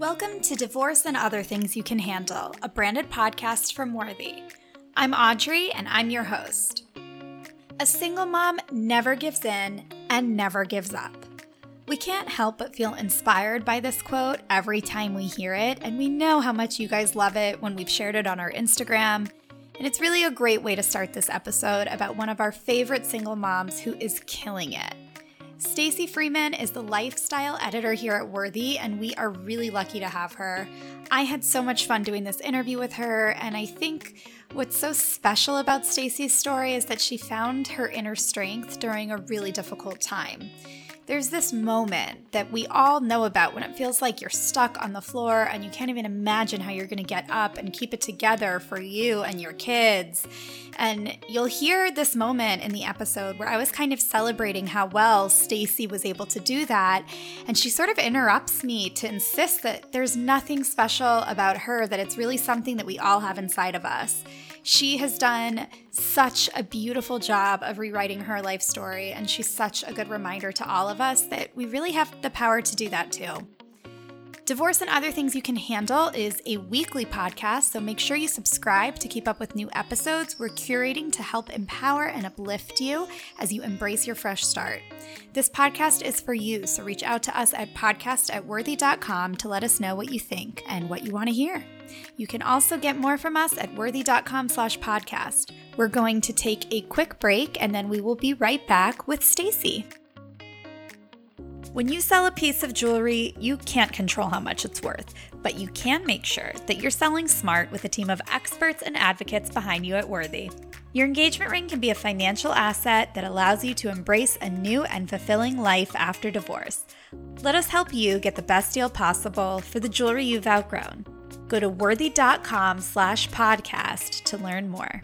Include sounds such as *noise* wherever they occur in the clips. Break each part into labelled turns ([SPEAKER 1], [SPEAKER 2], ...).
[SPEAKER 1] Welcome to Divorce and Other Things You Can Handle, a branded podcast from Worthy. I'm Audrey, and I'm your host. A single mom never gives in and never gives up. We can't help but feel inspired by this quote every time we hear it, and we know how much you guys love it when we've shared it on our Instagram. And it's really a great way to start this episode about one of our favorite single moms who is killing it. Stacy Freeman is the lifestyle editor here at Worthy, and we are really lucky to have her. I had so much fun doing this interview with her, and I think what's so special about Stacy's story is that she found her inner strength during a really difficult time. There's this moment that we all know about when it feels like you're stuck on the floor and you can't even imagine how you're going to get up and keep it together for you and your kids. And you'll hear this moment in the episode where I was kind of celebrating how well Stacy was able to do that, and she sort of interrupts me to insist that there's nothing special about her that it's really something that we all have inside of us. She has done such a beautiful job of rewriting her life story, and she's such a good reminder to all of us that we really have the power to do that too. Divorce and Other Things You Can Handle is a weekly podcast, so make sure you subscribe to keep up with new episodes. We're curating to help empower and uplift you as you embrace your fresh start. This podcast is for you, so reach out to us at podcast at worthy.com to let us know what you think and what you want to hear. You can also get more from us at worthy.com slash podcast. We're going to take a quick break and then we will be right back with Stacy. When you sell a piece of jewelry, you can't control how much it's worth, but you can make sure that you're selling smart with a team of experts and advocates behind you at Worthy. Your engagement ring can be a financial asset that allows you to embrace a new and fulfilling life after divorce. Let us help you get the best deal possible for the jewelry you've outgrown. Go to worthy.com slash podcast to learn more.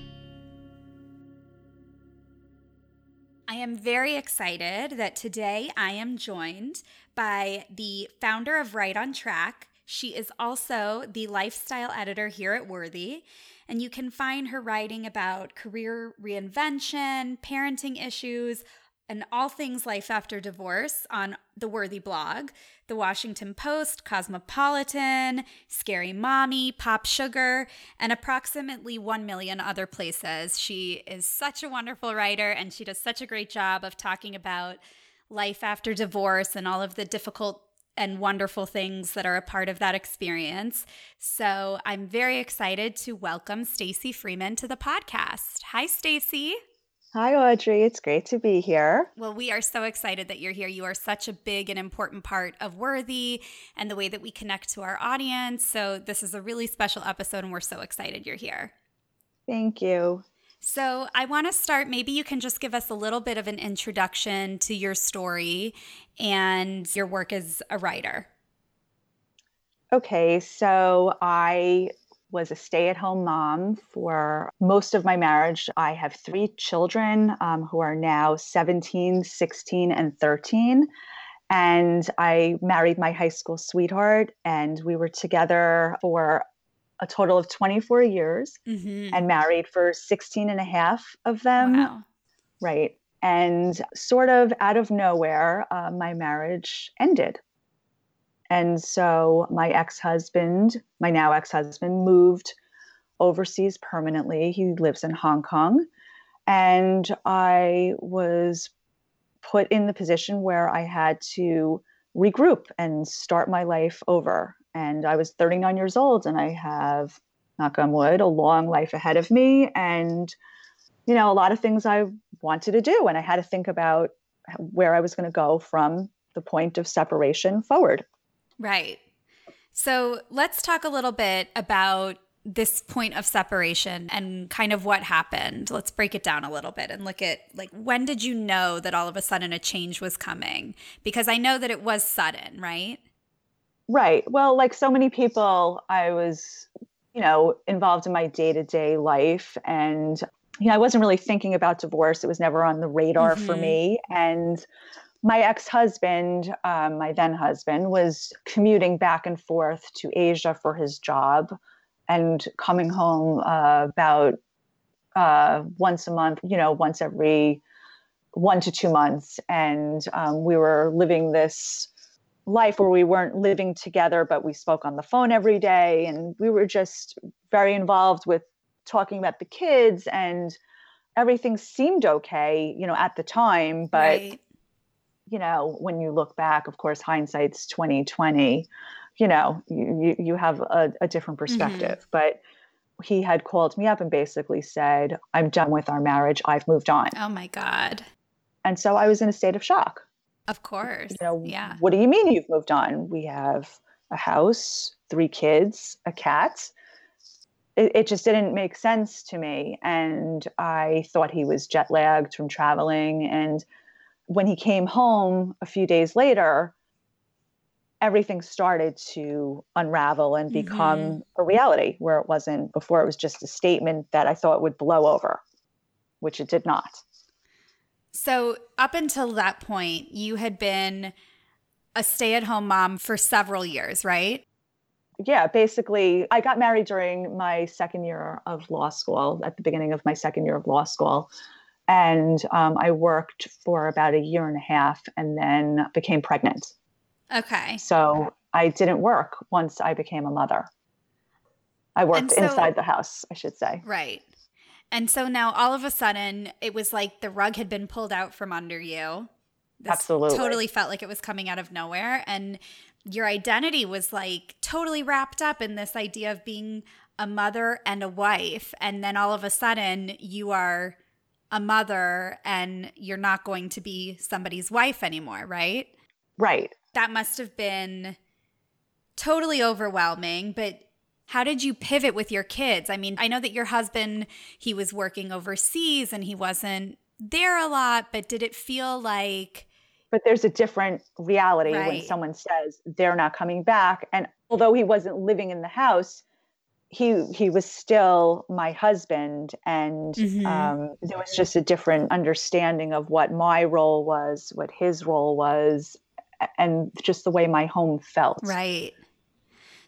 [SPEAKER 1] I am very excited that today I am joined by the founder of Right on Track. She is also the lifestyle editor here at Worthy, and you can find her writing about career reinvention, parenting issues, and all things life after divorce on the Worthy blog, the Washington Post, Cosmopolitan, Scary Mommy, Pop Sugar, and approximately 1 million other places. She is such a wonderful writer and she does such a great job of talking about life after divorce and all of the difficult and wonderful things that are a part of that experience. So, I'm very excited to welcome Stacy Freeman to the podcast. Hi Stacy.
[SPEAKER 2] Hi, Audrey. It's great to be here.
[SPEAKER 1] Well, we are so excited that you're here. You are such a big and important part of Worthy and the way that we connect to our audience. So, this is a really special episode, and we're so excited you're here.
[SPEAKER 2] Thank you.
[SPEAKER 1] So, I want to start. Maybe you can just give us a little bit of an introduction to your story and your work as a writer.
[SPEAKER 2] Okay, so I was a stay at home mom for most of my marriage. I have three children um, who are now 17, 16, and 13. And I married my high school sweetheart, and we were together for a total of 24 years mm-hmm. and married for 16 and a half of them.
[SPEAKER 1] Wow.
[SPEAKER 2] Right. And sort of out of nowhere, uh, my marriage ended. And so my ex husband, my now ex husband, moved overseas permanently. He lives in Hong Kong. And I was put in the position where I had to regroup and start my life over. And I was 39 years old and I have, knock on wood, a long life ahead of me. And, you know, a lot of things I wanted to do. And I had to think about where I was going to go from the point of separation forward.
[SPEAKER 1] Right. So let's talk a little bit about this point of separation and kind of what happened. Let's break it down a little bit and look at like when did you know that all of a sudden a change was coming? Because I know that it was sudden, right?
[SPEAKER 2] Right. Well, like so many people, I was, you know, involved in my day-to-day life and you know, I wasn't really thinking about divorce. It was never on the radar mm-hmm. for me and my ex-husband um, my then husband was commuting back and forth to asia for his job and coming home uh, about uh, once a month you know once every one to two months and um, we were living this life where we weren't living together, but we spoke on the phone every day. And we were just very involved with talking about the kids and everything seemed okay, you know, at the time. But, right. You know, when you look back, of course, hindsight's 2020, you know, you, you have a, a different mm-hmm. perspective. Mm-hmm. But he had called me up and basically said, I'm done with our marriage. I've moved on.
[SPEAKER 1] Oh my God.
[SPEAKER 2] And so I was in a state of shock.
[SPEAKER 1] Of course.
[SPEAKER 2] You know,
[SPEAKER 1] yeah.
[SPEAKER 2] What do you mean you've moved on? We have a house, three kids, a cat. It, it just didn't make sense to me. And I thought he was jet lagged from traveling. And when he came home a few days later, everything started to unravel and become mm-hmm. a reality where it wasn't before it was just a statement that I thought would blow over, which it did not.
[SPEAKER 1] So, up until that point, you had been a stay at home mom for several years, right?
[SPEAKER 2] Yeah, basically, I got married during my second year of law school, at the beginning of my second year of law school. And um, I worked for about a year and a half and then became pregnant.
[SPEAKER 1] Okay.
[SPEAKER 2] So I didn't work once I became a mother. I worked so, inside the house, I should say.
[SPEAKER 1] Right. And so now all of a sudden, it was like the rug had been pulled out from under you.
[SPEAKER 2] This Absolutely.
[SPEAKER 1] Totally felt like it was coming out of nowhere. And your identity was like totally wrapped up in this idea of being a mother and a wife. And then all of a sudden, you are a mother and you're not going to be somebody's wife anymore, right?
[SPEAKER 2] Right.
[SPEAKER 1] That must have been totally overwhelming. But how did you pivot with your kids? I mean, I know that your husband, he was working overseas and he wasn't there a lot, but did it feel like
[SPEAKER 2] but there's a different reality right. when someone says they're not coming back and although he wasn't living in the house he he was still my husband and mm-hmm. um, there was just a different understanding of what my role was what his role was and just the way my home felt
[SPEAKER 1] right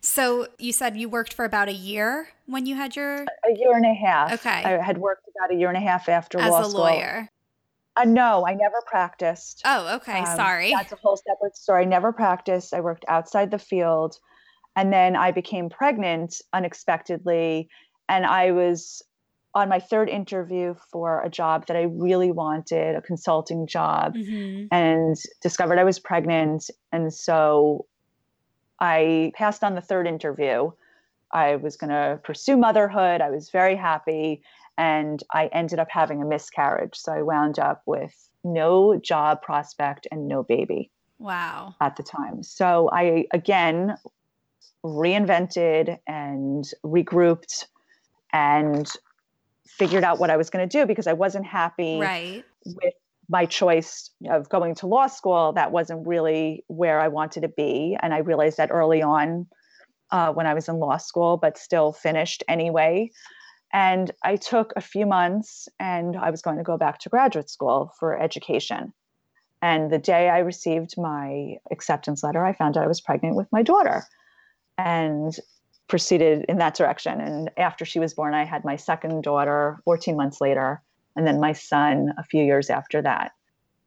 [SPEAKER 1] so you said you worked for about a year when you had your
[SPEAKER 2] a year and a half.
[SPEAKER 1] Okay.
[SPEAKER 2] I had worked about a year and a half after
[SPEAKER 1] As
[SPEAKER 2] law
[SPEAKER 1] a lawyer.
[SPEAKER 2] Uh, no, I never practiced.
[SPEAKER 1] Oh, okay. Um, Sorry.
[SPEAKER 2] That's a whole separate story. I never practiced. I worked outside the field. And then I became pregnant unexpectedly. And I was on my third interview for a job that I really wanted, a consulting job, mm-hmm. and discovered I was pregnant. And so I passed on the third interview. I was going to pursue motherhood. I was very happy. And I ended up having a miscarriage. So I wound up with no job prospect and no baby.
[SPEAKER 1] Wow.
[SPEAKER 2] At the time. So I, again, reinvented and regrouped and figured out what I was going to do because I wasn't happy
[SPEAKER 1] right.
[SPEAKER 2] with my choice of going to law school, that wasn't really where I wanted to be. And I realized that early on uh, when I was in law school, but still finished anyway. And I took a few months and I was going to go back to graduate school for education. And the day I received my acceptance letter, I found out I was pregnant with my daughter and proceeded in that direction. And after she was born, I had my second daughter 14 months later and then my son a few years after that.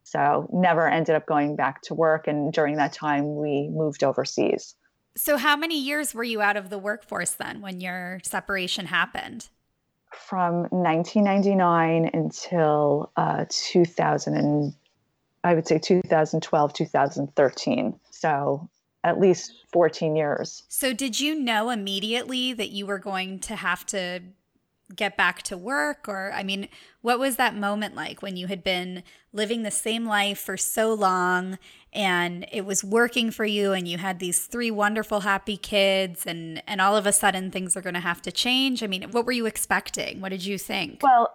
[SPEAKER 2] So never ended up going back to work. And during that time, we moved overseas.
[SPEAKER 1] So, how many years were you out of the workforce then when your separation happened?
[SPEAKER 2] From 1999 until uh, 2000, and I would say 2012, 2013. So, at least 14 years.
[SPEAKER 1] So, did you know immediately that you were going to have to get back to work? Or i mean what was that moment like when you had been living the same life for so long and it was working for you and you had these three wonderful happy kids and and all of a sudden things are going to have to change? I mean what were you expecting? What did you think?
[SPEAKER 2] Well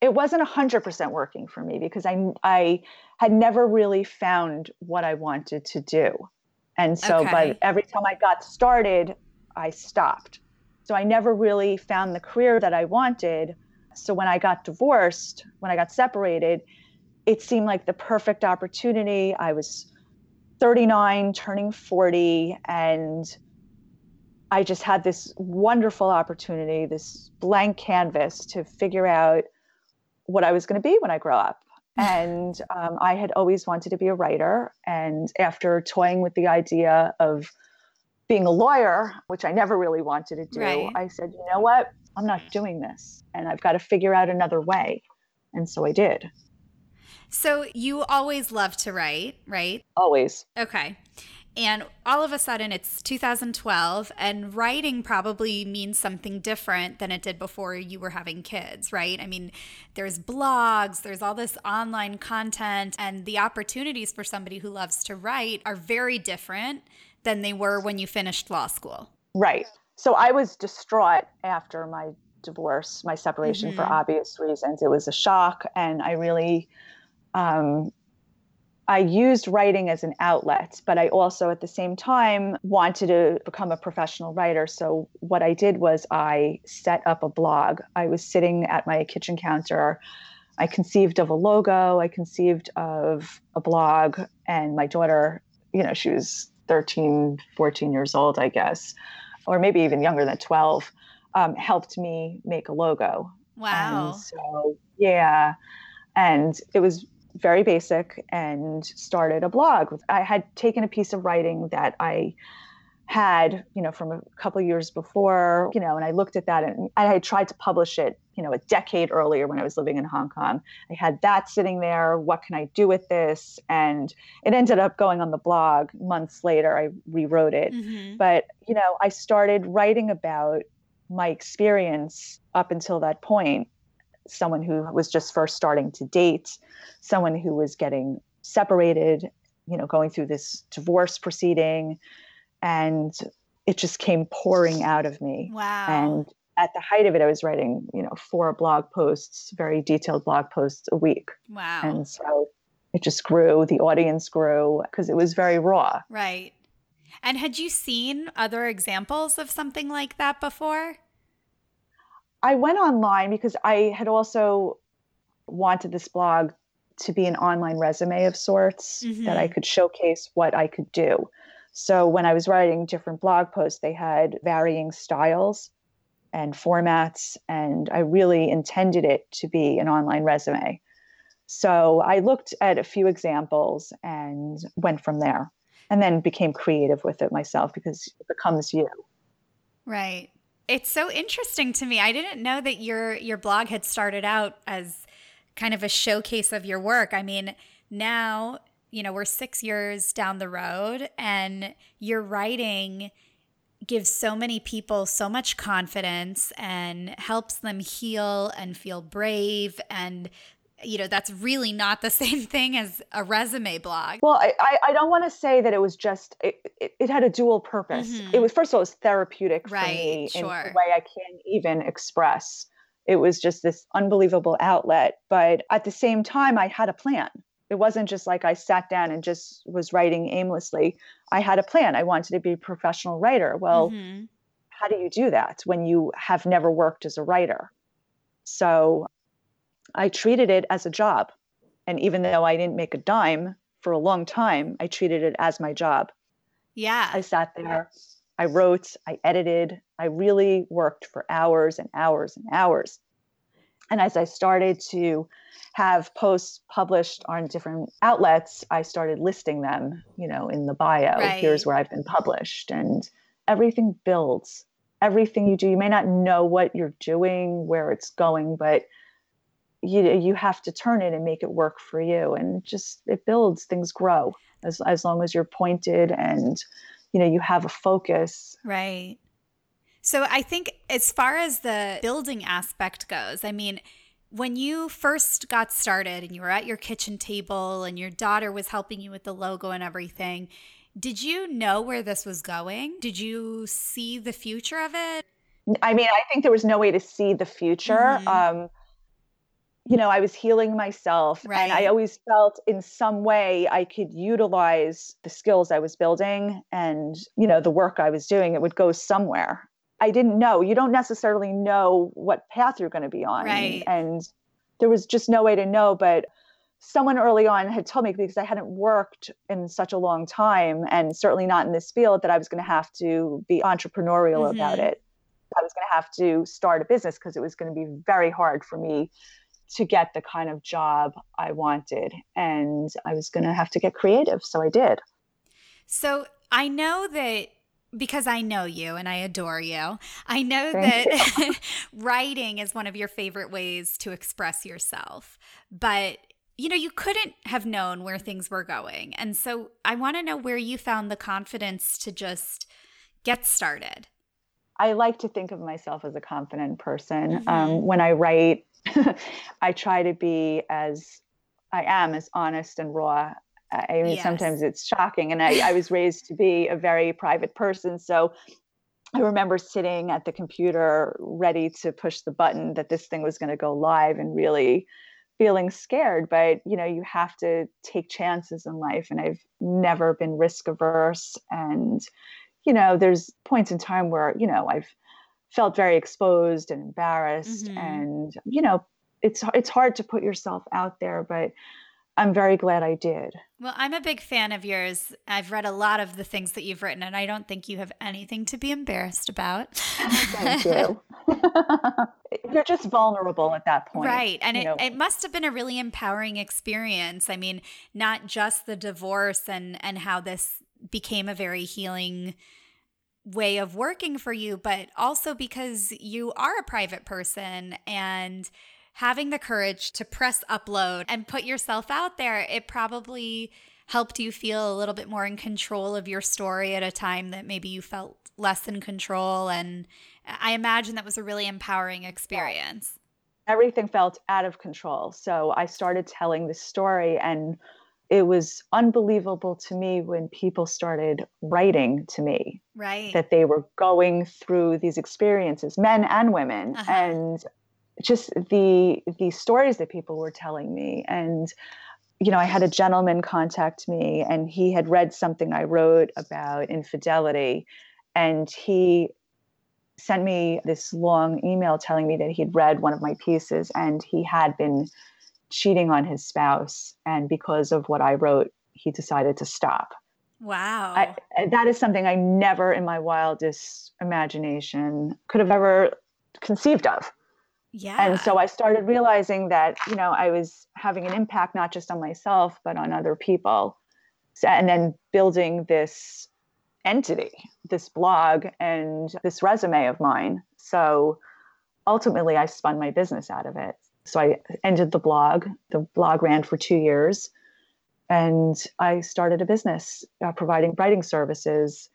[SPEAKER 2] it wasn't 100% working for me because i i had never really found what i wanted to do and so okay. but every time i got started i stopped so I never really found the career that I wanted. So when I got divorced, when I got separated, it seemed like the perfect opportunity. I was 39, turning 40, and I just had this wonderful opportunity, this blank canvas to figure out what I was going to be when I grow up. And um, I had always wanted to be a writer. And after toying with the idea of being a lawyer, which I never really wanted to do, right. I said, you know what? I'm not doing this. And I've got to figure out another way. And so I did.
[SPEAKER 1] So you always love to write, right?
[SPEAKER 2] Always.
[SPEAKER 1] Okay. And all of a sudden it's 2012 and writing probably means something different than it did before you were having kids, right? I mean, there's blogs, there's all this online content and the opportunities for somebody who loves to write are very different than they were when you finished law school.
[SPEAKER 2] Right. So I was distraught after my divorce, my separation mm-hmm. for obvious reasons. It was a shock and I really um, I used writing as an outlet, but I also at the same time wanted to become a professional writer. So what I did was I set up a blog. I was sitting at my kitchen counter. I conceived of a logo, I conceived of a blog, and my daughter, you know, she was 13, 14 years old, I guess, or maybe even younger than 12, um, helped me make a logo.
[SPEAKER 1] Wow.
[SPEAKER 2] And so, yeah. And it was very basic and started a blog. I had taken a piece of writing that I had, you know, from a couple years before, you know, and I looked at that and I had tried to publish it, you know, a decade earlier when I was living in Hong Kong. I had that sitting there. What can I do with this? And it ended up going on the blog months later. I rewrote it. Mm-hmm. But, you know, I started writing about my experience up until that point someone who was just first starting to date, someone who was getting separated, you know, going through this divorce proceeding. And it just came pouring out of me.
[SPEAKER 1] Wow.
[SPEAKER 2] And at the height of it, I was writing, you know, four blog posts, very detailed blog posts a week.
[SPEAKER 1] Wow.
[SPEAKER 2] And so it just grew, the audience grew because it was very raw.
[SPEAKER 1] Right. And had you seen other examples of something like that before?
[SPEAKER 2] I went online because I had also wanted this blog to be an online resume of sorts mm-hmm. that I mm-hmm. could showcase what I could do. So when I was writing different blog posts, they had varying styles and formats, and I really intended it to be an online resume. So I looked at a few examples and went from there, and then became creative with it myself because it becomes you.
[SPEAKER 1] Right. It's so interesting to me. I didn't know that your your blog had started out as kind of a showcase of your work. I mean, now, you know, we're 6 years down the road and your writing gives so many people so much confidence and helps them heal and feel brave and you know that's really not the *laughs* same thing as a resume blog.
[SPEAKER 2] Well i i don't want to say that it was just it, it, it had a dual purpose. Mm-hmm. it was first of all it was therapeutic
[SPEAKER 1] right,
[SPEAKER 2] for me
[SPEAKER 1] sure.
[SPEAKER 2] in a way i can't even express. It was just this unbelievable outlet but at the same time i had a plan. It wasn't just like i sat down and just was writing aimlessly. I had a plan. I wanted to be a professional writer. Well mm-hmm. how do you do that when you have never worked as a writer? So I treated it as a job. And even though I didn't make a dime for a long time, I treated it as my job.
[SPEAKER 1] Yeah.
[SPEAKER 2] I sat there, I wrote, I edited, I really worked for hours and hours and hours. And as I started to have posts published on different outlets, I started listing them, you know, in the bio. Right. Here's where I've been published. And everything builds. Everything you do, you may not know what you're doing, where it's going, but you you have to turn it and make it work for you and just it builds things grow as as long as you're pointed and you know you have a focus.
[SPEAKER 1] Right. So i think as far as the building aspect goes i mean when you first got started and you were at your kitchen table and your daughter was helping you with the logo and everything did you know where this was going? Did you see the future of it?
[SPEAKER 2] I mean i think there was no way to see the future mm-hmm. um, you know, I was healing myself. Right. And I always felt in some way I could utilize the skills I was building and, you know, the work I was doing, it would go somewhere. I didn't know. You don't necessarily know what path you're going to be on.
[SPEAKER 1] Right.
[SPEAKER 2] And there was just no way to know. But someone early on had told me because I hadn't worked in such a long time and certainly not in this field that I was going to have to be entrepreneurial mm-hmm. about it. I was going to have to start a business because it was going to be very hard for me to get the kind of job I wanted. And I was going to have to get creative. So I did.
[SPEAKER 1] So I know that because I know you and I adore you, I know Thank that *laughs* writing is one of your favorite ways to express yourself. But you know, you couldn't have known where things were going. And so I want to know where you found the confidence to just get started.
[SPEAKER 2] I like to think of myself as a confident person. Mm-hmm. Um, when I write, *laughs* I try to be as I am, as honest and raw. I mean, yes. sometimes it's shocking. And I, I was raised to be a very private person. So I remember sitting at the computer ready to push the button that this thing was going to go live and really feeling scared but you know you have to take chances in life and i've never been risk averse and you know there's points in time where you know i've felt very exposed and embarrassed mm-hmm. and you know it's it's hard to put yourself out there but I'm very glad I did.
[SPEAKER 1] Well, I'm a big fan of yours. I've read a lot of the things that you've written, and I don't think you have anything to be embarrassed about. *laughs*
[SPEAKER 2] Thank you. *laughs* *laughs* You're just vulnerable at that point.
[SPEAKER 1] Right. And it, it must have been a really empowering experience. I mean, not just the divorce and, and how this became a very healing way of working for you, but also because you are a private person and having the courage to press upload and put yourself out there, it probably helped you feel a little bit more in control of your story at a time that maybe you felt less in control. And I imagine that was a really empowering experience.
[SPEAKER 2] Everything felt out of control. So I started telling the story, and it was unbelievable to me when people started writing to me.
[SPEAKER 1] Right.
[SPEAKER 2] That they were going through these experiences, men and women. Uh-huh. And just the the stories that people were telling me and you know i had a gentleman contact me and he had read something i wrote about infidelity and he sent me this long email telling me that he'd read one of my pieces and he had been cheating on his spouse and because of what i wrote he decided to stop
[SPEAKER 1] wow
[SPEAKER 2] I, that is something i never in my wildest imagination could have ever conceived of
[SPEAKER 1] yeah.
[SPEAKER 2] And so I started realizing that, you know, I was having an impact not just on myself, but on other people. And then building this entity, this blog, and this resume of mine. So ultimately, I spun my business out of it. So I ended the blog. The blog ran for two years. And I started a business uh, providing writing services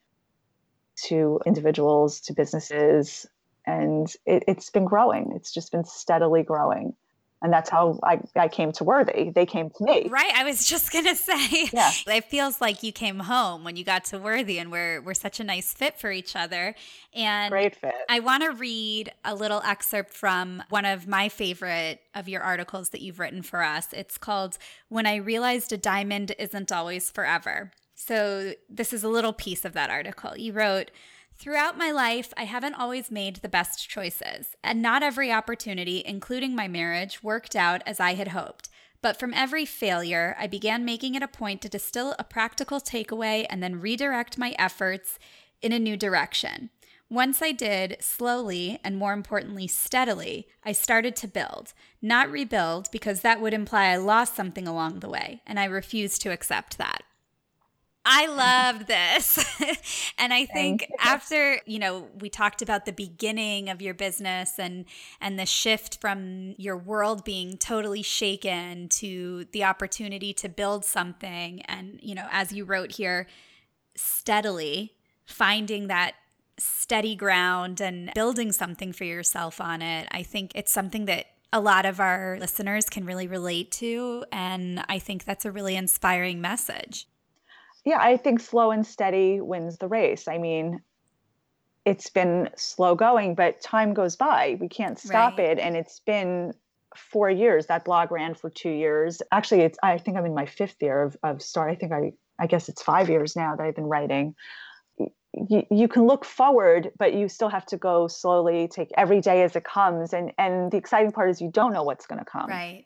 [SPEAKER 2] to individuals, to businesses, and it, has been growing. It's just been steadily growing. And that's how I, I came to Worthy. They came to me.
[SPEAKER 1] Right. I was just gonna *laughs* say.
[SPEAKER 2] Yeah.
[SPEAKER 1] It feels like you came home when you got to Worthy and we're we're such a nice fit for each other. And
[SPEAKER 2] great fit.
[SPEAKER 1] I want to read a little excerpt from one of my favorite of your articles that you've written for us. It's called When I Realized a Diamond Isn't Always Forever. So this is a little piece of that article. You wrote Throughout my life, I haven't always made the best choices, and not every opportunity, including my marriage, worked out as I had hoped. But from every failure, I began making it a point to distill a practical takeaway and then redirect my efforts in a new direction. Once I did, slowly and more importantly, steadily, I started to build, not rebuild, because that would imply I lost something along the way, and I refused to accept that. I loved this. *laughs* and I think after, you know, we talked about the beginning of your business and and the shift from your world being totally shaken to the opportunity to build something and, you know, as you wrote here, steadily finding that steady ground and building something for yourself on it. I think it's something that a lot of our listeners can really relate to and I think that's a really inspiring message
[SPEAKER 2] yeah, I think slow and steady wins the race. I mean, it's been slow going, but time goes by. We can't stop right. it. And it's been four years. That blog ran for two years. Actually, it's I think I'm in my fifth year of, of start. I think I I guess it's five years now that I've been writing. You, you can look forward, but you still have to go slowly, take every day as it comes. And and the exciting part is you don't know what's going to come.
[SPEAKER 1] Right.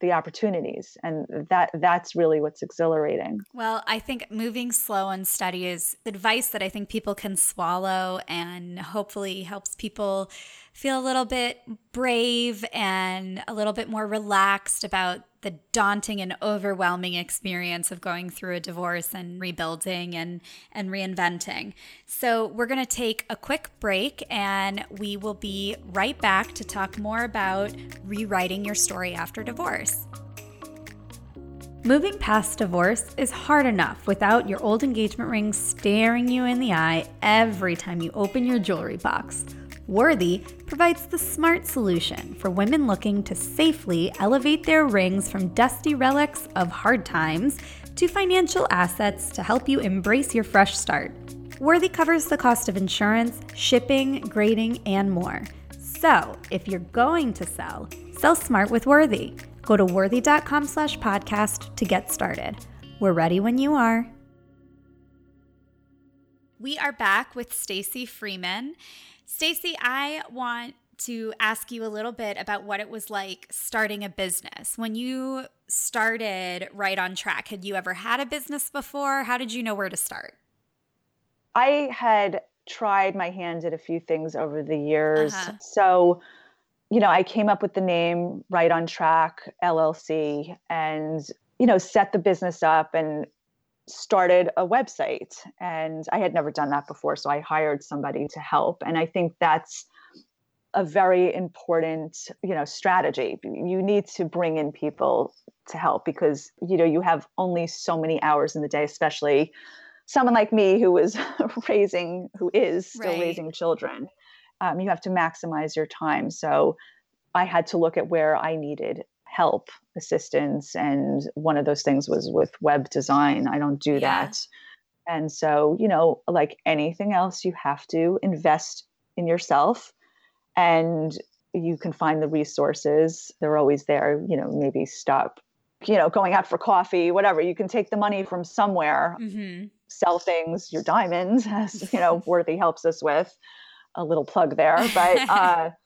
[SPEAKER 2] The opportunities and that that's really what's exhilarating.
[SPEAKER 1] Well i think moving slow and steady is advice that i think people can swallow and hopefully helps people feel a little bit brave and a little bit more relaxed about the daunting and overwhelming experience of going through a divorce and rebuilding and and reinventing. So, we're going to take a quick break and we will be right back to talk more about rewriting your story after divorce. Moving past divorce is hard enough without your old engagement ring staring you in the eye every time you open your jewelry box. Worthy provides the smart solution for women looking to safely elevate their rings from dusty relics of hard times to financial assets to help you embrace your fresh start. Worthy covers the cost of insurance, shipping, grading, and more. So, if you're going to sell, sell smart with Worthy. Go to worthy.com slash podcast to get started. We're ready when you are. We are back with Stacy Freeman. Stacy, I want to ask you a little bit about what it was like starting a business. When you started Right on Track, had you ever had a business before? How did you know where to start?
[SPEAKER 2] I had tried my hand at a few things over the years. Uh-huh. So, you know, I came up with the name Right on Track LLC and, you know, set the business up and started a website and I had never done that before. So I hired somebody to help. And I think that's a very important, you know, strategy. You need to bring in people to help because, you know, you have only so many hours in the day, especially someone like me who was *laughs* raising, who is still right. raising children. Um, you have to maximize your time. So I had to look at where I needed help assistance and one of those things was with web design. I don't do yeah. that. And so you know like anything else you have to invest in yourself and you can find the resources. They're always there you know maybe stop you know going out for coffee whatever. You can take the money from somewhere mm-hmm. sell things your diamonds *laughs* as you know *laughs* worthy helps us with. A little plug there but uh *laughs*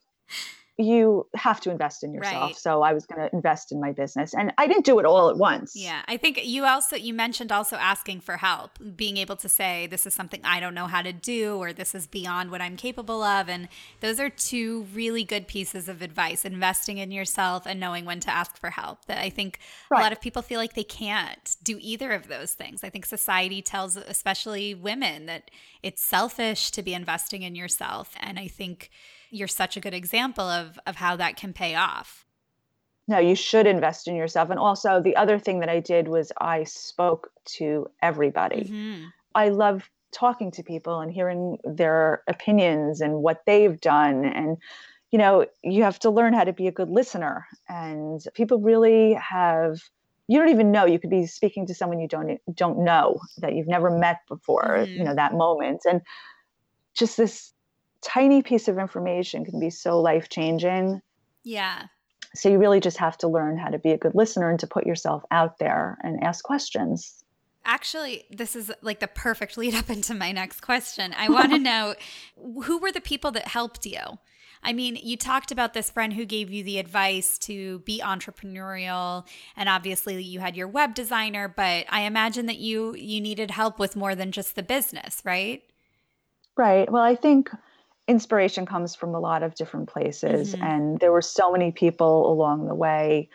[SPEAKER 2] you have to invest in yourself. Right. So I was going to invest in my business and I didn't do it all at once.
[SPEAKER 1] Yeah. I think you also you mentioned also asking for help, being able to say this is something I don't know how to do or this is beyond what I'm capable of and those are two really good pieces of advice, investing in yourself and knowing when to ask for help. That I think right. a lot of people feel like they can't do either of those things. I think society tells especially women that it's selfish to be investing in yourself and I think you're such a good example of of how that can pay off.
[SPEAKER 2] No, you should invest in yourself. And also the other thing that I did was I spoke to everybody. Mm-hmm. I love talking to people and hearing their opinions and what they've done and you know, you have to learn how to be a good listener and people really have you don't even know you could be speaking to someone you don't don't know that you've never met before mm-hmm. you know that moment and just this tiny piece of information can be so life changing.
[SPEAKER 1] Yeah.
[SPEAKER 2] So you really just have to learn how to be a good listener and to put yourself out there and ask questions.
[SPEAKER 1] Actually, this is like the perfect *laughs* lead up into my next question. I want to *laughs* know who were the people that helped you? I mean, you talked about this friend who gave you the advice to be entrepreneurial and obviously you had your web designer, but I imagine that you you needed help with more than just the business, right?
[SPEAKER 2] Right. Well, I think inspiration comes from a lot of different places mm-hmm. and there were so many people along the way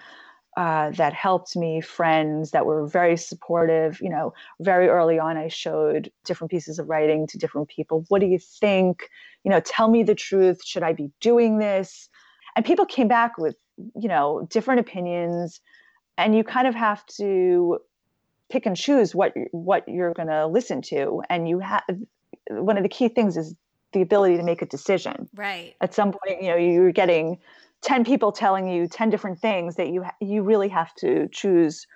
[SPEAKER 2] uh, that helped me friends that were very supportive you know very early on i showed different pieces of writing to different people. What do you think? You know tell me the truth. Should i be doing this? And people came back with you know different opinions and you kind of have to pick and choose what what you're going to listen to. And you have one of the key things is the ability to make a decision.
[SPEAKER 1] Right.
[SPEAKER 2] At some point, you know, you're getting 10 people telling you 10 different things that you you really have to choose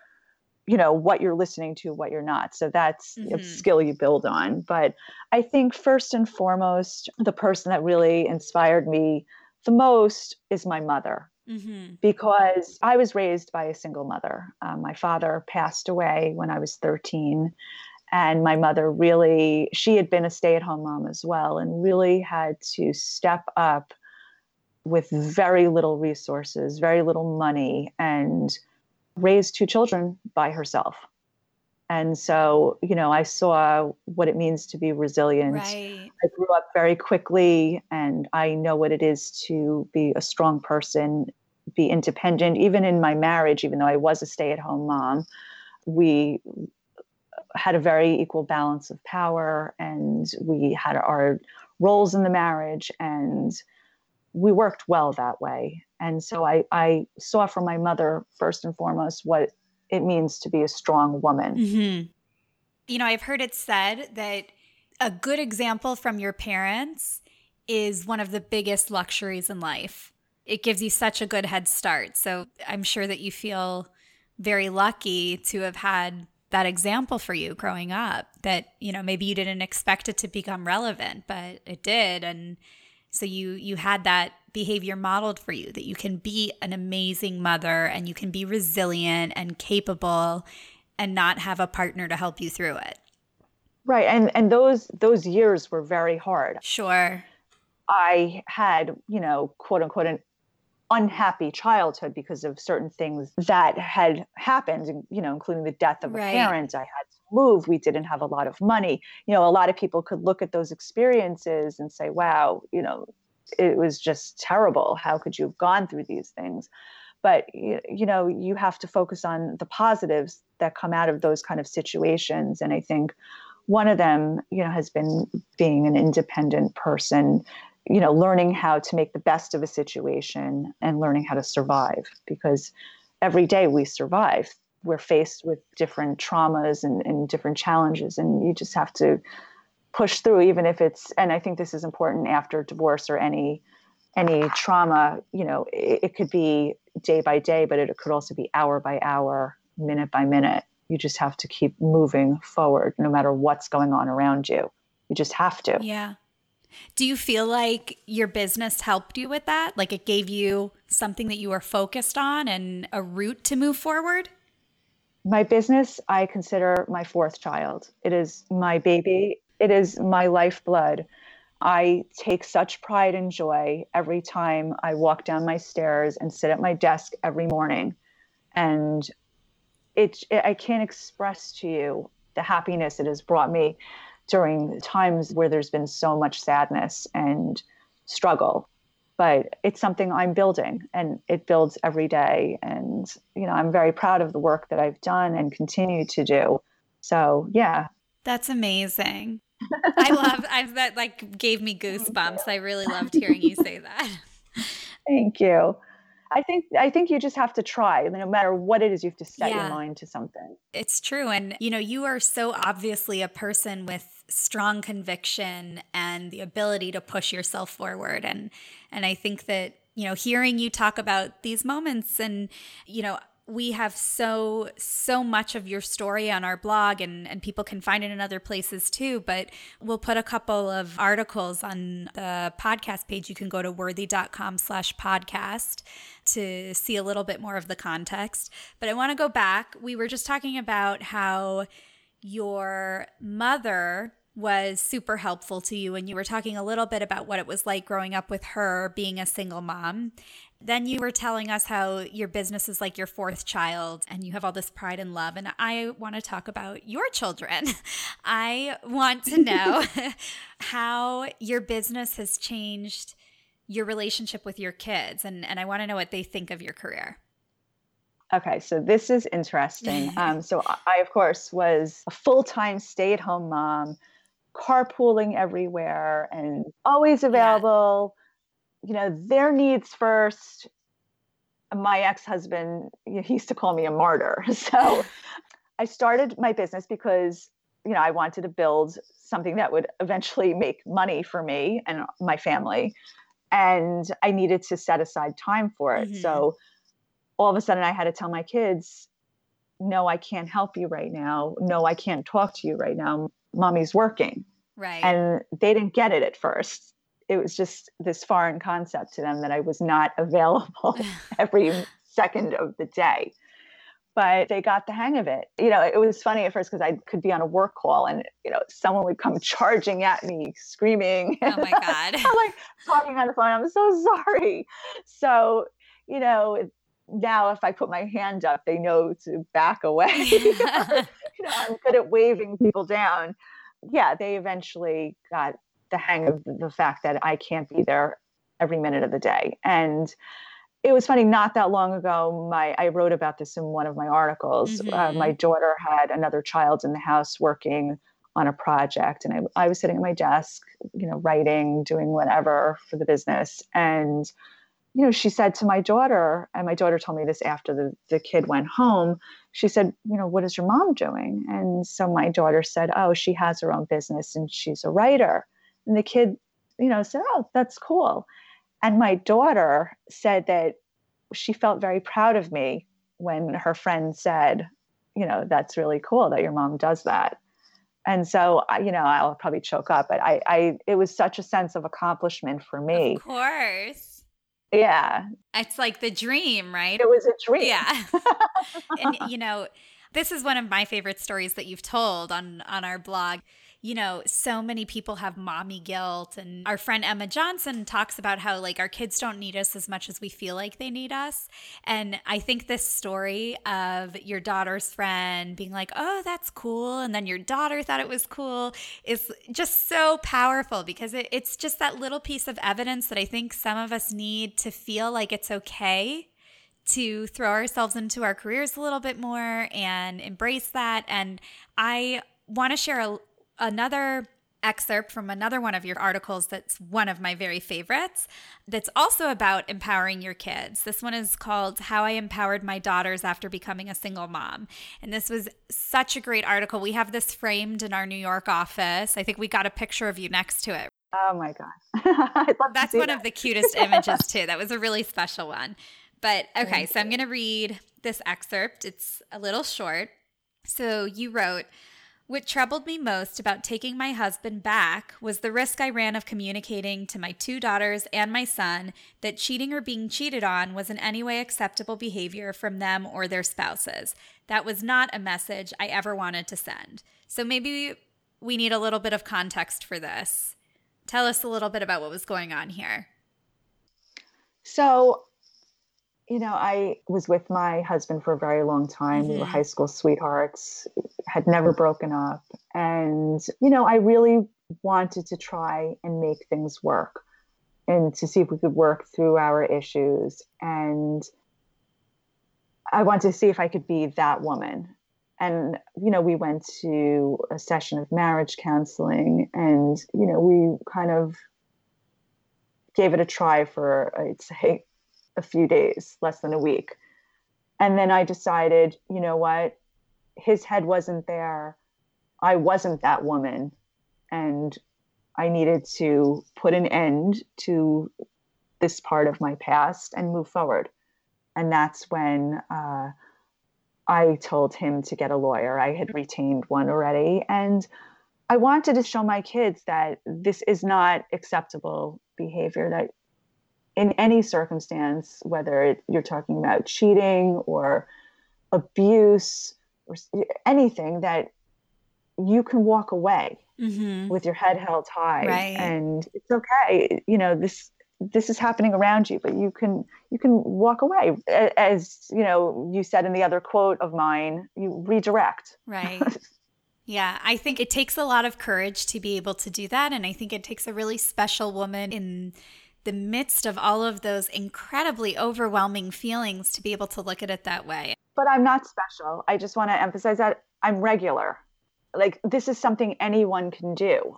[SPEAKER 2] you know what you're listening to what you're not so that's mm-hmm. a skill you build on but i think first and foremost the person that really inspired me the most is my mother mm-hmm. because i was raised by a single mother um, my father passed away when i was 13 and my mother really she had been a stay-at-home mom as well and really had to step up with very little resources very little money and raise two children by herself. And so, you know, I saw what it means to be resilient.
[SPEAKER 1] Right.
[SPEAKER 2] I grew up very quickly and I know what it is to be a strong person, be independent. Even in my marriage, even though I was a stay at home mom, we had a very equal balance of power and we had our roles in the marriage and we worked well that way. And so I, I saw from my mother, first and foremost, what it means to be a strong woman.
[SPEAKER 1] Mm-hmm. You know, I've heard it said that a good example from your parents is one of the biggest luxuries in life. It gives you such a good head start. So I'm sure that you feel very lucky to have had that example for you growing up that you know maybe you didn't expect it to become relevant but it did. And so you you had that behavior modeled for you that you can be an amazing mother and you can be resilient and capable and not have a partner to help you through it.
[SPEAKER 2] Right. And and those those years were very hard.
[SPEAKER 1] Sure.
[SPEAKER 2] I had you know quote unquote an unhappy childhood because of certain things that had happened, you know, including the death of a
[SPEAKER 1] Right.
[SPEAKER 2] parent. I had to move. We didn't have a lot of money. You know, a lot of people could look at those experiences and say, wow, you know, it was just terrible. How could you have gone through these things? But, you know, you have to focus on the positives that come out of those kind of situations. And I think one of them, you know, has been being an independent person, you know, learning how to make the best of a situation and learning how to survive because every day we survive. We're faced with different traumas and, and different challenges, and you just have to push through, even if it's, and I think this is important after divorce or any any trauma, you know, it, it could be day by day, but it could also be hour by hour, minute by minute. You just have to keep moving forward no matter what's going on around you. You just have to.
[SPEAKER 1] yeah do you feel like your business helped you with that like it gave you something that you were focused on and a route to move forward
[SPEAKER 2] My business, I consider my fourth child. It is my baby, it is my lifeblood. I take such pride and joy every time I walk down my stairs and sit at my desk every morning. And it, it I can't express to you the happiness it has brought me during times where there's been so much sadness and struggle but it's something I'm building and it builds every day. And, you know, I'm very proud of the work that I've done and continue to do. So, yeah.
[SPEAKER 1] That's amazing. I *laughs* love I that like gave me goosebumps. I really loved hearing you say that.
[SPEAKER 2] Thank you. I think I think you just have to try. No matter what it is, you have to set
[SPEAKER 1] Yeah.
[SPEAKER 2] your mind to something.
[SPEAKER 1] It's true and you know, you are so obviously a person with strong conviction and the ability to push yourself forward and and I think that, you know, hearing you talk about these moments and you know, we have so so much of your story on our blog and and people can find it in other places too but we'll put a couple of articles on the podcast page. You can go to worthy.com slash podcast to see a little bit more of the context. But i want to go back. We were just talking about how your mother was super helpful to you and you were talking a little bit about what it was like growing up with her being a single mom then you were telling us how your business is like your fourth child and you have all this pride and love. And I want to talk about your children. *laughs* I want to know *laughs* how your business has changed your relationship with your kids. And, and I want to know what they think of your career.
[SPEAKER 2] Okay, so this is interesting. *laughs* Um, so I, of course, was a full-time stay-at-home mom, carpooling everywhere and always available. You know, their needs first. My ex-husband, he used to call me a martyr. *laughs* So I started my business because, you know, I wanted to build something that would eventually make money for me and my family. And I needed to set aside time for it.
[SPEAKER 1] Mhm.
[SPEAKER 2] So all of a sudden I had to tell my kids, no, I can't help you right now. No, I can't talk to you right now. Mommy's working.
[SPEAKER 1] Right.
[SPEAKER 2] And they didn't get it at first. It was just this foreign concept to them that I was not *laughs* available *laughs* every second of the day. But they got the hang of it. You know, it was funny at first because I could be on a work call and, you know, someone would come charging at me, screaming.
[SPEAKER 1] oh my God. *laughs*
[SPEAKER 2] I'm like talking on the phone. I'm so sorry. So, you know, now if I put my hand up, they know to back away. you know, I'm good at waving people down. Yeah, they eventually got the hang of the fact that I can't be there every minute of the day. And it was funny not that long ago my i wrote about this in one of my articles mm-hmm. uh, my daughter had another child in the house working on a project and I, I was sitting at my desk you know writing doing whatever for the business and you know she said to my daughter and my daughter told me this after the, the kid went home she said you know what is your mom doing and so my daughter said oh she has her own business and she's a writer and the kid you know said oh that's cool and my daughter said that she felt very proud of me when her friend said, you know, that's really cool that your mom does that. And so, you know, I'll probably choke up, but I, I, it was such a sense of accomplishment for me.
[SPEAKER 1] Of course.
[SPEAKER 2] Yeah.
[SPEAKER 1] It's like the dream, right?
[SPEAKER 2] It was a dream.
[SPEAKER 1] Yeah. *laughs* and, you know, this is one of my favorite stories that you've told on on our blog you know, so many people have mommy guilt. And our friend Emma Johnson talks about how, like, our kids don't need us as much as we feel like they need us. And I think this story of your daughter's friend being like, oh, that's cool. And then your daughter thought it was cool is just so powerful because it, it's just that little piece of evidence that I think some of us need to feel like it's okay to throw ourselves into our careers a little bit more and embrace that. And I want to share a, another excerpt from another one of your articles that's one of my very favorites that's also about empowering your kids. This one is called How I Empowered My Daughters After Becoming a Single Mom. And this was such a great article. We have this framed in our New York office. I think we got a picture of you next to it.
[SPEAKER 2] Oh my gosh. *laughs*
[SPEAKER 1] that's one that. of the *laughs* cutest images, too. That was a really special one. But okay, so I'm going to read this excerpt. It's a little short. So you wrote, what troubled me most about taking my husband back was the risk I ran of communicating to my two daughters and my son that cheating or being cheated on was in any way acceptable behavior from them or their spouses. That was not a message I ever wanted to send. So maybe we need a little bit of context for this. Tell us a little bit about what was going on here.
[SPEAKER 2] So, you know, I was with my husband for a very long time. Mm-hmm. We were mm-hmm. high school sweethearts, had never broken up. And, you know, I really wanted to try and make things work and to see if we could work through our issues. And I wanted to see if I could be that woman. And, you know, we went to a session of marriage counseling and, you know, we kind of gave it a try for, I'd say, a few days, less than a week. And then I decided, you know what? His head wasn't there. I wasn't that woman. And I needed to put an end to this part of my past and move forward. And that's when uh, I told him to get a lawyer. I had retained one already. And I wanted to show my kids that this is not acceptable behavior, that in any circumstance, whether it, you're talking about cheating or abuse or anything, that you can walk away mm-hmm. with your head held high,
[SPEAKER 1] right.
[SPEAKER 2] and it's okay. You know this this is happening around you, but you can you can walk away. As you know, you said in the other quote of mine, you redirect.
[SPEAKER 1] Right. *laughs* Yeah, I think it takes a lot of courage to be able to do that. And I think it takes a really special woman in the midst of all of those incredibly overwhelming feelings to be able to look at it that way.
[SPEAKER 2] But I'm not special. I just want to emphasize that I'm regular. Like, this is something anyone can do.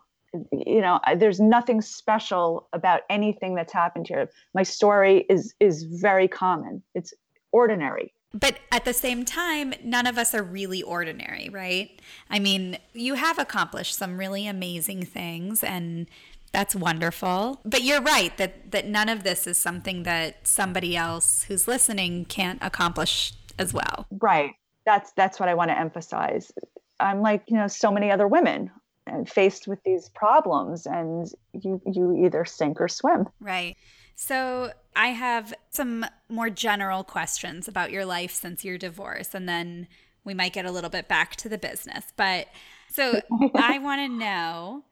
[SPEAKER 2] You know, there's nothing special about anything that's happened here. My story is is very common. It's ordinary.
[SPEAKER 1] But at the same time, none of us are really ordinary, right? I mean, you have accomplished some really amazing things and that's wonderful. But you're right that that none of this is something that somebody else who's listening can't accomplish as well.
[SPEAKER 2] Right. That's that's what I want to emphasize. I'm like, you know, so many other women and faced with these problems and you you either sink or swim.
[SPEAKER 1] Right. So, I have some more general questions about your life since your divorce and then we might get a little bit back to the business. But so *laughs* I want to know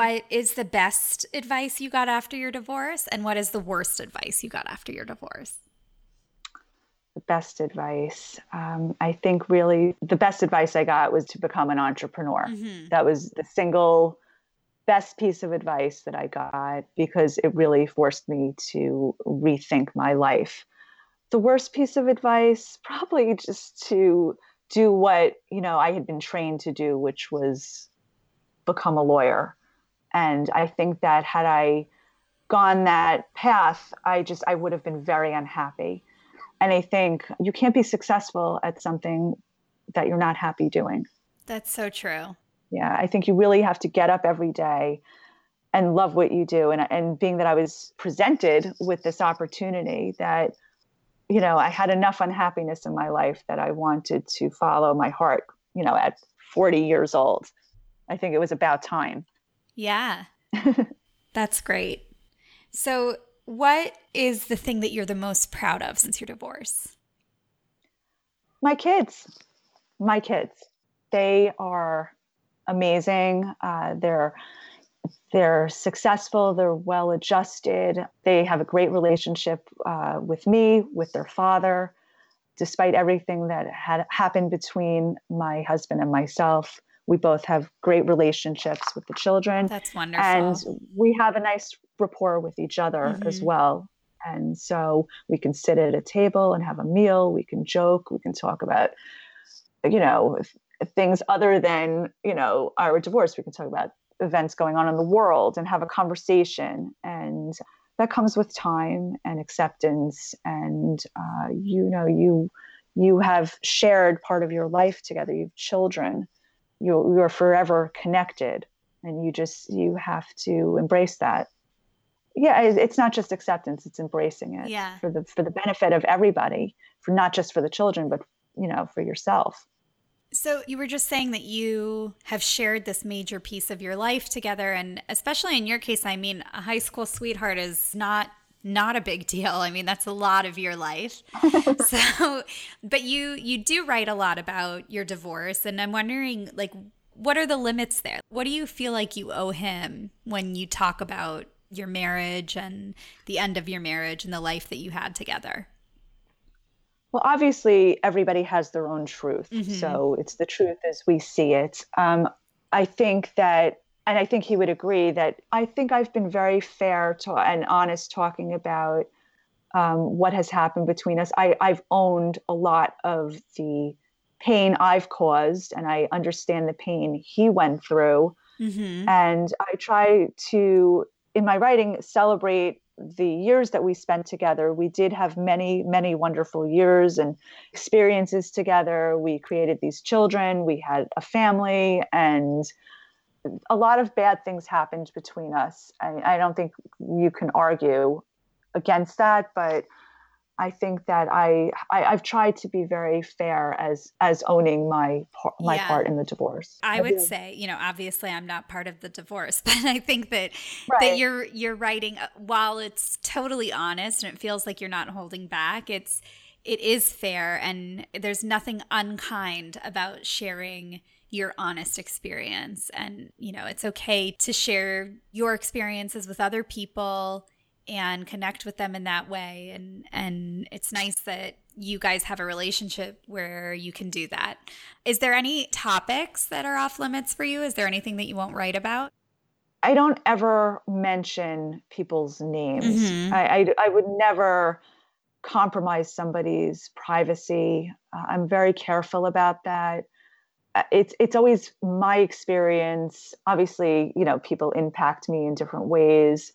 [SPEAKER 1] what is the best advice you got after your divorce and what is the worst advice you got after your divorce?
[SPEAKER 2] The best advice. Um, I think really the best advice I got was to become an entrepreneur. Mm-hmm. That was the single best piece of advice that I got because it really forced me to rethink my life. The worst piece of advice, probably just to do what, you know, I had been trained to do, which was become a lawyer. And I think that had I gone that path, I just I would have been very unhappy. And I think you can't be successful at something that you're not happy doing.
[SPEAKER 1] That's so true.
[SPEAKER 2] Yeah, I think you really have to get up every day and love what you do. And, and being that I was presented with this opportunity that, you know, I had enough unhappiness in my life that I wanted to follow my heart, you know, at 40 years old. I think it was about time.
[SPEAKER 1] Yeah. *laughs* That's great. So, what is the thing that you're the most proud of since your divorce?
[SPEAKER 2] My kids. My kids. They are amazing. Uh, they're they're successful. They're well adjusted. They have a great relationship uh, with me, with their father. Despite everything that had happened between my husband and myself, we both have great relationships with the children.
[SPEAKER 1] That's wonderful.
[SPEAKER 2] And we have a nice rapport with each other mm-hmm. as well. And so we can sit at a table and have a meal. We can joke. We can talk about, you know, things other than, you know, our divorce. We can talk about events going on in the world and have a conversation. And that comes with time and acceptance. And, uh, you know, you, you have shared part of your life together. You have children. You, you are forever connected and you just you have to embrace that yeah it's not just acceptance it's embracing it
[SPEAKER 1] yeah.
[SPEAKER 2] for the for the benefit of everybody for not just for the children but you know for yourself
[SPEAKER 1] so you were just saying that you have shared this major piece of your life together and especially in your case i mean a high school sweetheart is not not a big deal i mean that's a lot of your life *laughs* so but you you do write a lot about your divorce and i'm wondering like what are the limits there what do you feel like you owe him when you talk about your marriage and the end of your marriage and the life that you had together?
[SPEAKER 2] Well, obviously, everybody has their own truth. Mm-hmm. So it's the truth as we see it. Um, I think that, and I think he would agree that I think I've been very fair to, and honest talking about um, what has happened between us. I, I've owned a lot of the pain I've caused, and I understand the pain he went through. Mm-hmm. And I try to in my writing celebrate the years that we spent together. We did have many, many wonderful years and experiences together. We created these children, we had a family, and a lot of bad things happened between us. I, I don't think you can argue against that, but I think that I, I have tried to be very fair as as owning my my yeah. part in the divorce.
[SPEAKER 1] I would say, you know, obviously I'm not part of the divorce, *laughs* but I think that right. that you're you're writing uh, while it's totally honest and it feels like you're not holding back. It's it is fair and there's nothing unkind about sharing your honest experience and you know it's okay to share your experiences with other people and connect with them in that way and and it's nice that you guys have a relationship where you can do that. Is there any topics that are off limits for you? Is there anything that you won't write about?
[SPEAKER 2] I don't ever mention people's names. Mm-hmm. I, I, I would never compromise somebody's privacy. Uh, I'm very careful about that. Uh, it's it's always my experience. Obviously, you know, people impact me in different ways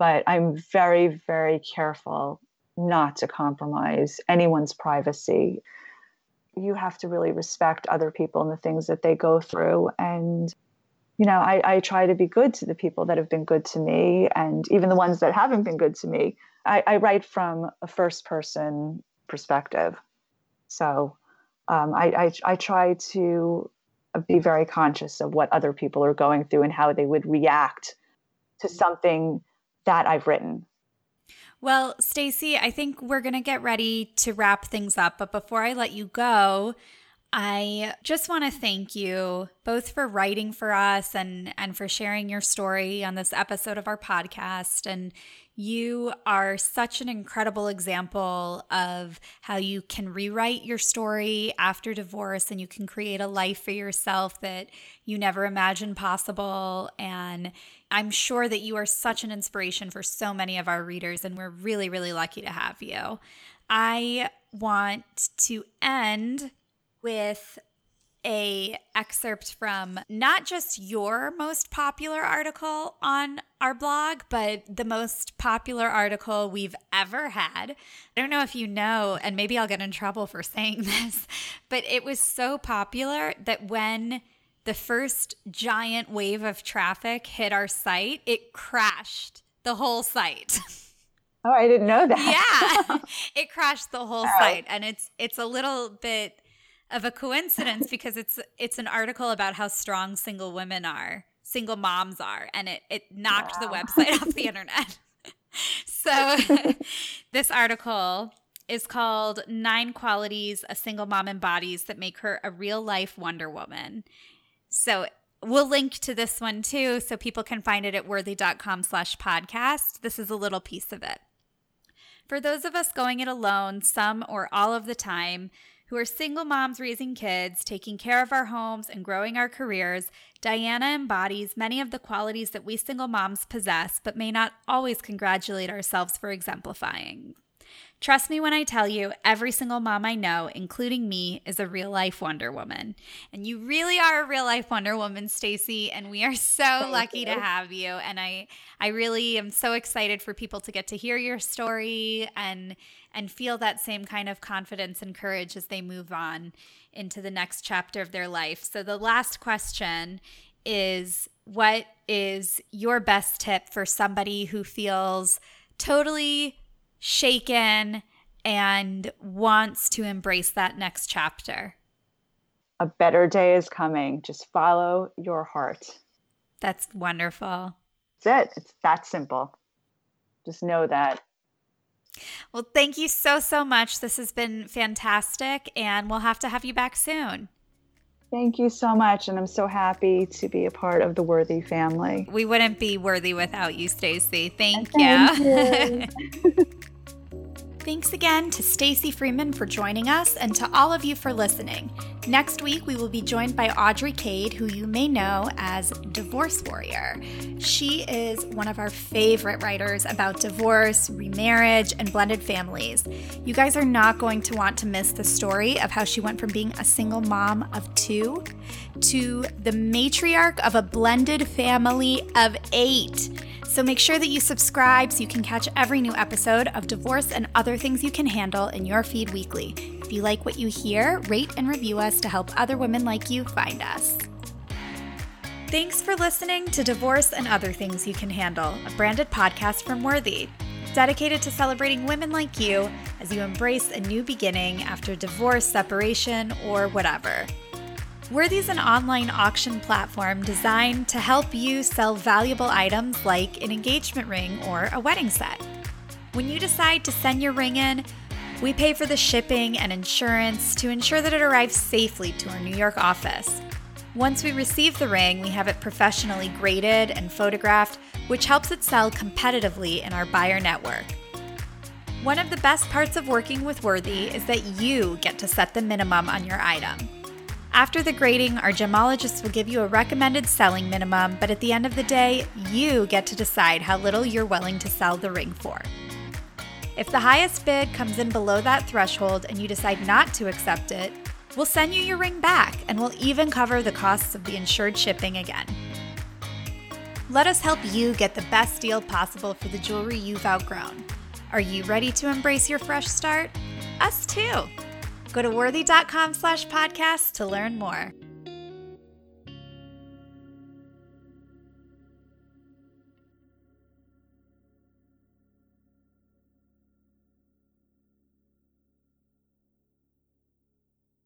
[SPEAKER 2] but I'm very, very careful not to compromise anyone's privacy. You have to really respect other people and the things that they go through. And, you know, I, I try to be good to the people that have been good to me and even the ones that haven't been good to me. I, I write from a first person perspective. So um, I, I, I try to be very conscious of what other people are going through and how they would react to something that I've written.
[SPEAKER 1] Well, Stacy, I think we're going to get ready to wrap things up, but before I let you go, I just want to thank you both for writing for us and and for sharing your story on this episode of our podcast and you are such an incredible example of how you can rewrite your story after divorce and you can create a life for yourself that you never imagined possible. And I'm sure that you are such an inspiration for so many of our readers, and we're really, really lucky to have you. I want to end with a excerpt from not just your most popular article on our blog, but the most popular article we've ever had. I don't know if you know, and maybe I'll get in trouble for saying *laughs* this, but it was so popular that when the first giant wave of traffic hit our site, it crashed the whole site. *laughs*
[SPEAKER 2] Oh, I didn't know that.
[SPEAKER 1] yeah. *laughs* it crashed the whole site and it's it's a little bit of a coincidence *laughs* because it's it's an article about how strong single women are, single moms are, and it it knocked wow. the website off the *laughs* internet. so *laughs* this article is called Nine Qualities a Single Mom Embodies That Make Her a Real Life Wonder Woman. So we'll link to this one too so people can find it at worthy.com slash podcast. This is a little piece of it. For those of us going it alone, some or all of the time, who are single moms raising kids, taking care of our homes, and growing our careers, Diana embodies many of the qualities that we single moms possess, but may not always congratulate ourselves for exemplifying. Trust me when I tell you, every single mom I know, including me, is a real life Wonder Woman. And you really are a real life Wonder Woman, Stacy, and we are so Thank lucky you. to have you. And I I really am so excited for people to get to hear your story and and feel that same kind of confidence and courage as they move on into the next chapter of their life. So the last question is what is your best tip for somebody who feels totally shaken and wants to embrace that next chapter.
[SPEAKER 2] A better day is coming. Just follow your heart.
[SPEAKER 1] That's wonderful.
[SPEAKER 2] That's it. It's that simple. Just know that.
[SPEAKER 1] Well, thank you so, so much. This has been fantastic, and we'll have to have you back soon.
[SPEAKER 2] Thank you so much. And I'm so happy to be a part of the Worthy family.
[SPEAKER 1] We wouldn't be worthy without you, Stacy. Thank, Thank you. you. *laughs* Thanks again to Stacy Freeman for joining us and to all of you for listening. Next week, we will be joined by Audrey Cade, who you may know as Divorce Warrior. She is one of our favorite writers about divorce, remarriage, and blended families. You guys are not going to want to miss the story of how she went from being a single mom of two to the matriarch of a blended family of eight. So make sure that you subscribe so you can catch every new episode of Divorce and Other Things You Can Handle in your feed weekly. If you like what you hear, rate and review us to help other women like you find us. Thanks for listening to Divorce and Other Things You Can Handle, a branded podcast from Worthy, dedicated to celebrating women like you as you embrace a new beginning after divorce, separation, or whatever. Worthy is an online auction platform designed to help you sell valuable items like an engagement ring or a wedding set. When you decide to send your ring in, we pay for the shipping and insurance to ensure that it arrives safely to our New York office. Once we receive the ring, we have it professionally graded and photographed, which helps it sell competitively in our buyer network. One of the best parts of working with Worthy is that you get to set the minimum on your item. After the grading, our gemologists will give you a recommended selling minimum, but at the end of the day, you get to decide how little you're willing to sell the ring for. If the highest bid comes in below that threshold and you decide not to accept it, we'll send you your ring back and we'll even cover the costs of the insured shipping again. Let us help you get the best deal possible for the jewelry you've outgrown. Are you ready to embrace your fresh start? Us too. Go to worthy.com slash podcast to learn more.